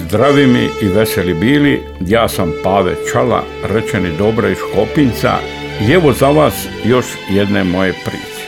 zdravi mi i veseli bili, ja sam Pave Čala, rečeni dobra iz Škopinca i evo za vas još jedne moje priče.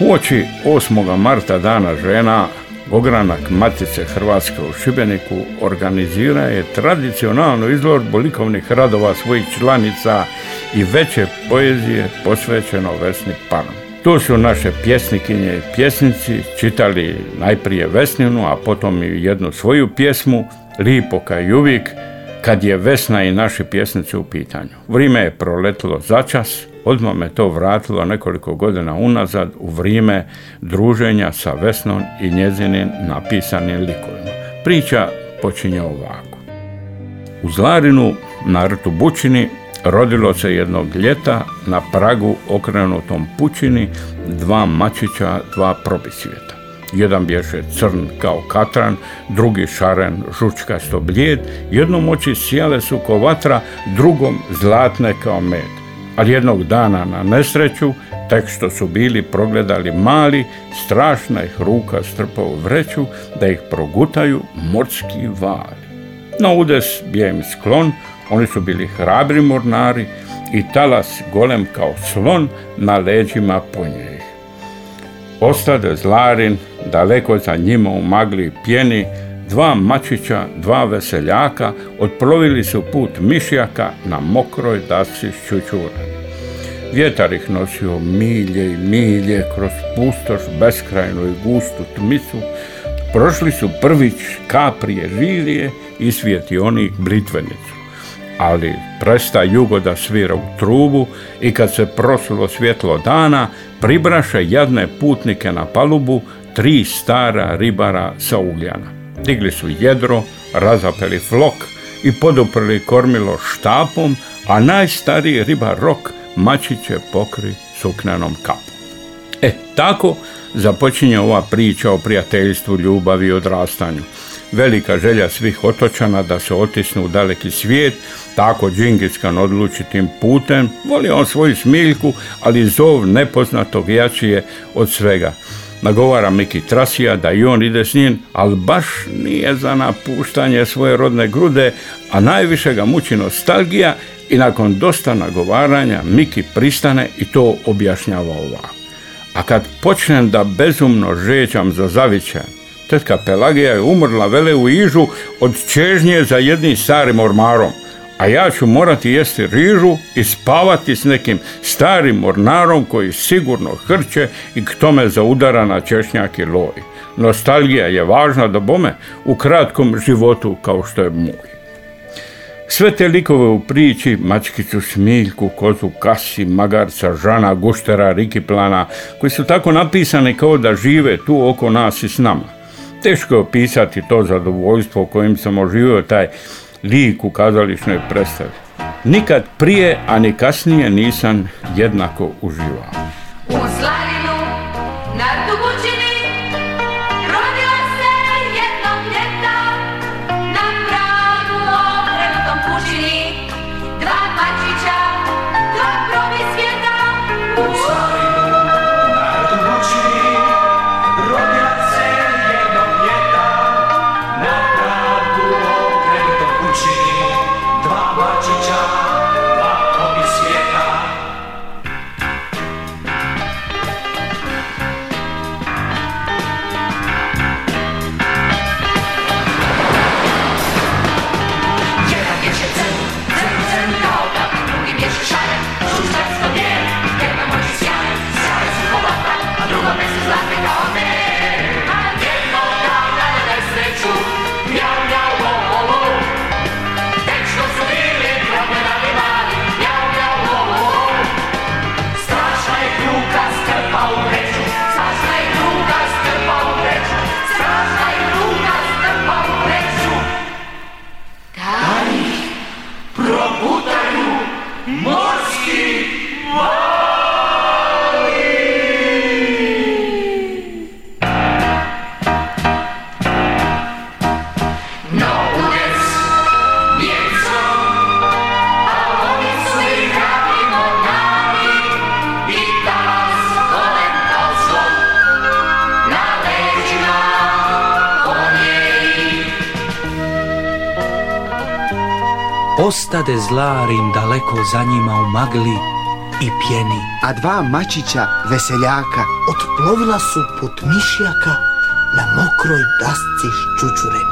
Uoči 8. marta dana žena, ogranak Matice Hrvatske u Šibeniku organizira je tradicionalnu izložbu likovnih radova svojih članica i veće poezije posvećeno Vesni Panom. Tu su naše pjesnikinje i pjesnici čitali najprije Vesninu, a potom i jednu svoju pjesmu, Lipo kaj uvijek, kad je Vesna i naši pjesnici u pitanju. Vrijeme je proletilo začas, odmah me to vratilo nekoliko godina unazad u vrijeme druženja sa Vesnom i njezinim napisanim likovima. Priča počinje ovako. U Zlarinu, na rtu Bučini, rodilo se jednog ljeta na pragu okrenutom pučini dva mačića, dva probisvijeta. Jedan bješe crn kao katran, drugi šaren, žučkasto blijed, jednom oči sjale su ko vatra, drugom zlatne kao med. Ali jednog dana na nesreću, tek što su bili progledali mali, strašna ih ruka strpao u vreću da ih progutaju morski vali. Na udes bio im sklon, oni su bili hrabri mornari i talas golem kao slon na leđima ponje ih. Ostade Zlarin, daleko za njima u magli pjeni, dva mačića, dva veseljaka, otplovili su put mišjaka na mokroj dasi šćućurani. Vjetar ih nosio milje i milje kroz pustoš beskrajnu i gustu tmicu, prošli su prvić kaprije žilije i svjetionik blitvenicu ali presta jugo da svira u trubu i kad se prosulo svjetlo dana, pribraše jadne putnike na palubu tri stara ribara sa ugljana. Digli su jedro, razapeli flok i poduprli kormilo štapom, a najstariji ribar rok mačiće pokri suknenom kapom. E, tako započinje ova priča o prijateljstvu, ljubavi i odrastanju velika želja svih otočana da se otisnu u daleki svijet, tako Džingiskan odluči tim putem, voli on svoju smiljku, ali zov nepoznatog jačije od svega. Nagovara Miki Trasija da i on ide s njim, ali baš nije za napuštanje svoje rodne grude, a najviše ga muči nostalgija i nakon dosta nagovaranja Miki pristane i to objašnjava ovako. A kad počnem da bezumno žećam za zavićem, Tetka Pelagija je umrla vele u Ižu od čežnje za jednim starim ormarom, a ja ću morati jesti rižu i spavati s nekim starim ornarom koji sigurno hrće i k tome zaudara na češnjak i loj. Nostalgija je važna da bome u kratkom životu kao što je moj. Sve te likove u priči, Mačkicu Smiljku, Kozu Kasi, Magarca, Žana, Guštera, Rikiplana, koji su tako napisani kao da žive tu oko nas i s nama. Teško opisati to zadovoljstvo kojim sam oživio taj lik u kazališnoj predstavi. Nikad prije, a ni kasnije nisam jednako uživao. Ostade zlarim daleko za njima u magli i pjeni. a dva mačića veseljaka Otplovila su put mišjaka na mokroj dasci ščučureni.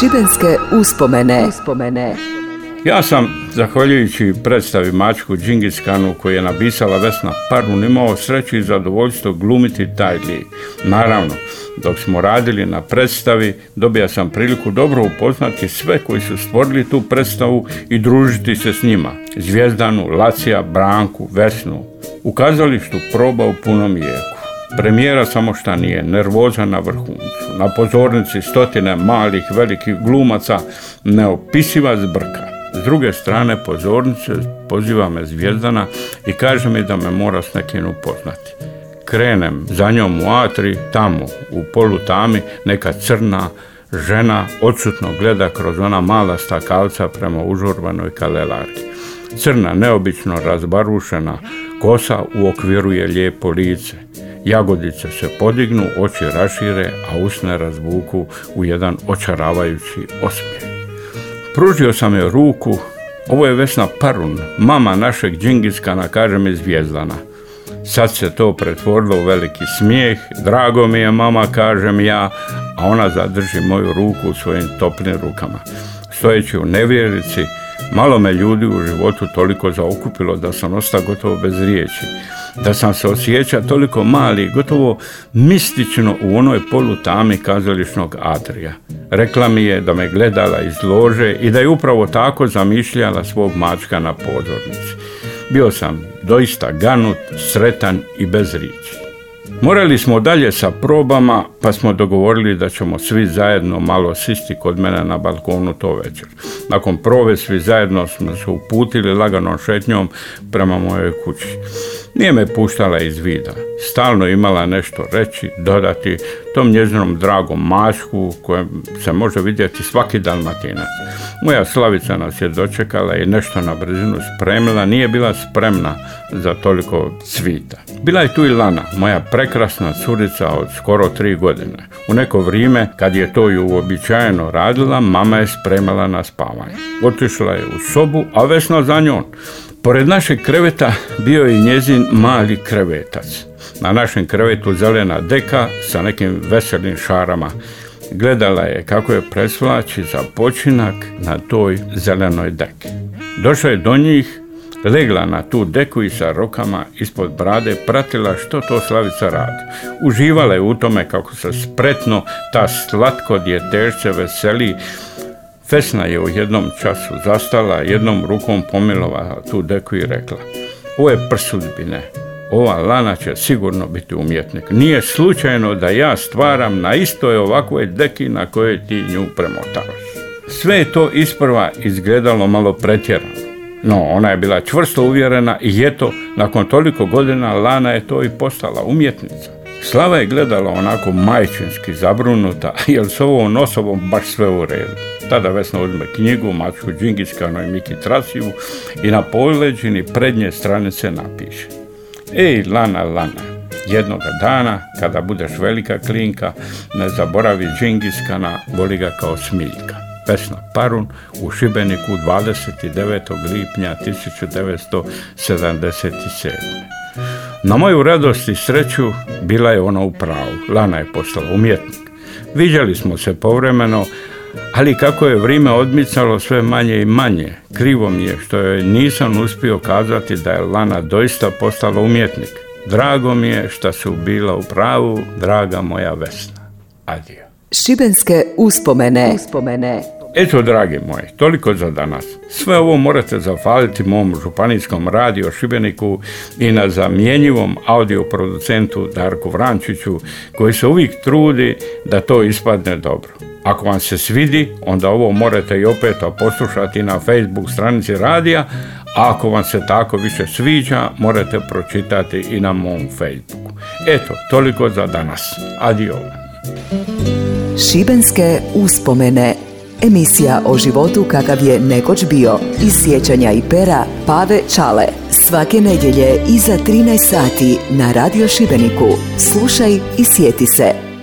Šibenske uspomene. Uspomene. Ja sam, zahvaljujući predstavi Mačku Džingiskanu koju je napisala Vesna Parun, imao sreću i zadovoljstvo glumiti taj lijek. Naravno, dok smo radili na predstavi, dobija sam priliku dobro upoznati sve koji su stvorili tu predstavu i družiti se s njima. Zvijezdanu, Lacija, Branku, Vesnu. U kazalištu proba u punom jeku. Premijera samo šta nije, nervoza na vrhuncu. Na pozornici stotine malih, velikih glumaca, neopisiva zbrka. S druge strane pozornice poziva me Zvijezdana i kaže mi da me mora s nekim upoznati. Krenem za njom u atri, tamo, u polutami, neka crna žena odsutno gleda kroz ona mala stakalca prema užurbanoj kalelarki. Crna, neobično razbarušena kosa uokviruje lijepo lice. Jagodice se podignu, oči rašire, a usne razvuku u jedan očaravajući osmijeh. Pružio sam joj ruku, ovo je Vesna Parun, mama našeg Džingiskana, kaže mi Zvijezdana. Sad se to pretvorilo u veliki smijeh, drago mi je mama, kažem ja, a ona zadrži moju ruku u svojim toplim rukama. Stojeći u nevjerici, malo me ljudi u životu toliko zaokupilo da sam ostao gotovo bez riječi. Da sam se osjeća toliko mali, gotovo mistično u onoj polutami kazališnog atrija. Rekla mi je da me gledala iz lože i da je upravo tako zamišljala svog mačka na pozornici. Bio sam doista ganut, sretan i bez riječi. Morali smo dalje sa probama, pa smo dogovorili da ćemo svi zajedno malo sisti kod mene na balkonu to večer. Nakon prove svi zajedno smo se uputili laganom šetnjom prema mojoj kući. Nije me puštala iz vida. Stalno imala nešto reći, dodati tom njezinom dragom mačku kojem se može vidjeti svaki dalmatinac. Moja Slavica nas je dočekala i nešto na brzinu spremila, nije bila spremna za toliko cvita. Bila je tu i Lana, moja prekrasna curica od skoro tri godine. U neko vrijeme, kad je to i uobičajeno radila, mama je spremala na spavanje. Otišla je u sobu, a Vesna za njom. Pored našeg kreveta bio je njezin mali krevetac. Na našem krevetu zelena deka sa nekim veselim šarama. Gledala je kako je presvlači za počinak na toj zelenoj deki. Došla je do njih, legla na tu deku i sa rokama ispod brade pratila što to Slavica radi. Uživala je u tome kako se spretno ta slatko djetešće veseli, Vesna je u jednom času zastala, jednom rukom pomilovala tu deku i rekla Ovo je prsudbine, ova Lana će sigurno biti umjetnik. Nije slučajno da ja stvaram na istoj ovakvoj deki na kojoj ti nju premotavaš. Sve je to isprva izgledalo malo pretjerano. No, ona je bila čvrsto uvjerena i eto, nakon toliko godina Lana je to i postala umjetnica. Slava je gledala onako majčinski zabrunuta, jer s ovom osobom baš sve u redu. Tada Vesna uzme knjigu, Mačku Džingiskano i Miki Trasiju i na poleđini prednje stranice napiše Ej, Lana, Lana, jednoga dana, kada budeš velika klinka, ne zaboravi Džingiskana, voli ga kao smiljka. Vesna Parun u Šibeniku 29. lipnja 1977. Na moju radost i sreću bila je ona u pravu. Lana je postala umjetnik. Viđali smo se povremeno, ali kako je vrijeme odmicalo sve manje i manje, krivo mi je što joj nisam uspio kazati da je Lana doista postala umjetnik. Drago mi je što su bila u pravu, draga moja Vesna. Adio. Šibenske uspomene. uspomene. Eto, dragi moji, toliko za danas. Sve ovo morate zahvaliti mom županijskom radio Šibeniku i na zamjenjivom audio producentu Darku Vrančiću, koji se uvijek trudi da to ispadne dobro. Ako vam se svidi, onda ovo morate i opet poslušati na Facebook stranici radija, a ako vam se tako više sviđa, morate pročitati i na mom Facebooku. Eto, toliko za danas. Adio. Šibenske uspomene Emisija o životu kakav je nekoć bio. Iz sjećanja i pera Pave Čale. Svake nedjelje iza 13 sati na Radio Šibeniku. Slušaj i sjeti se.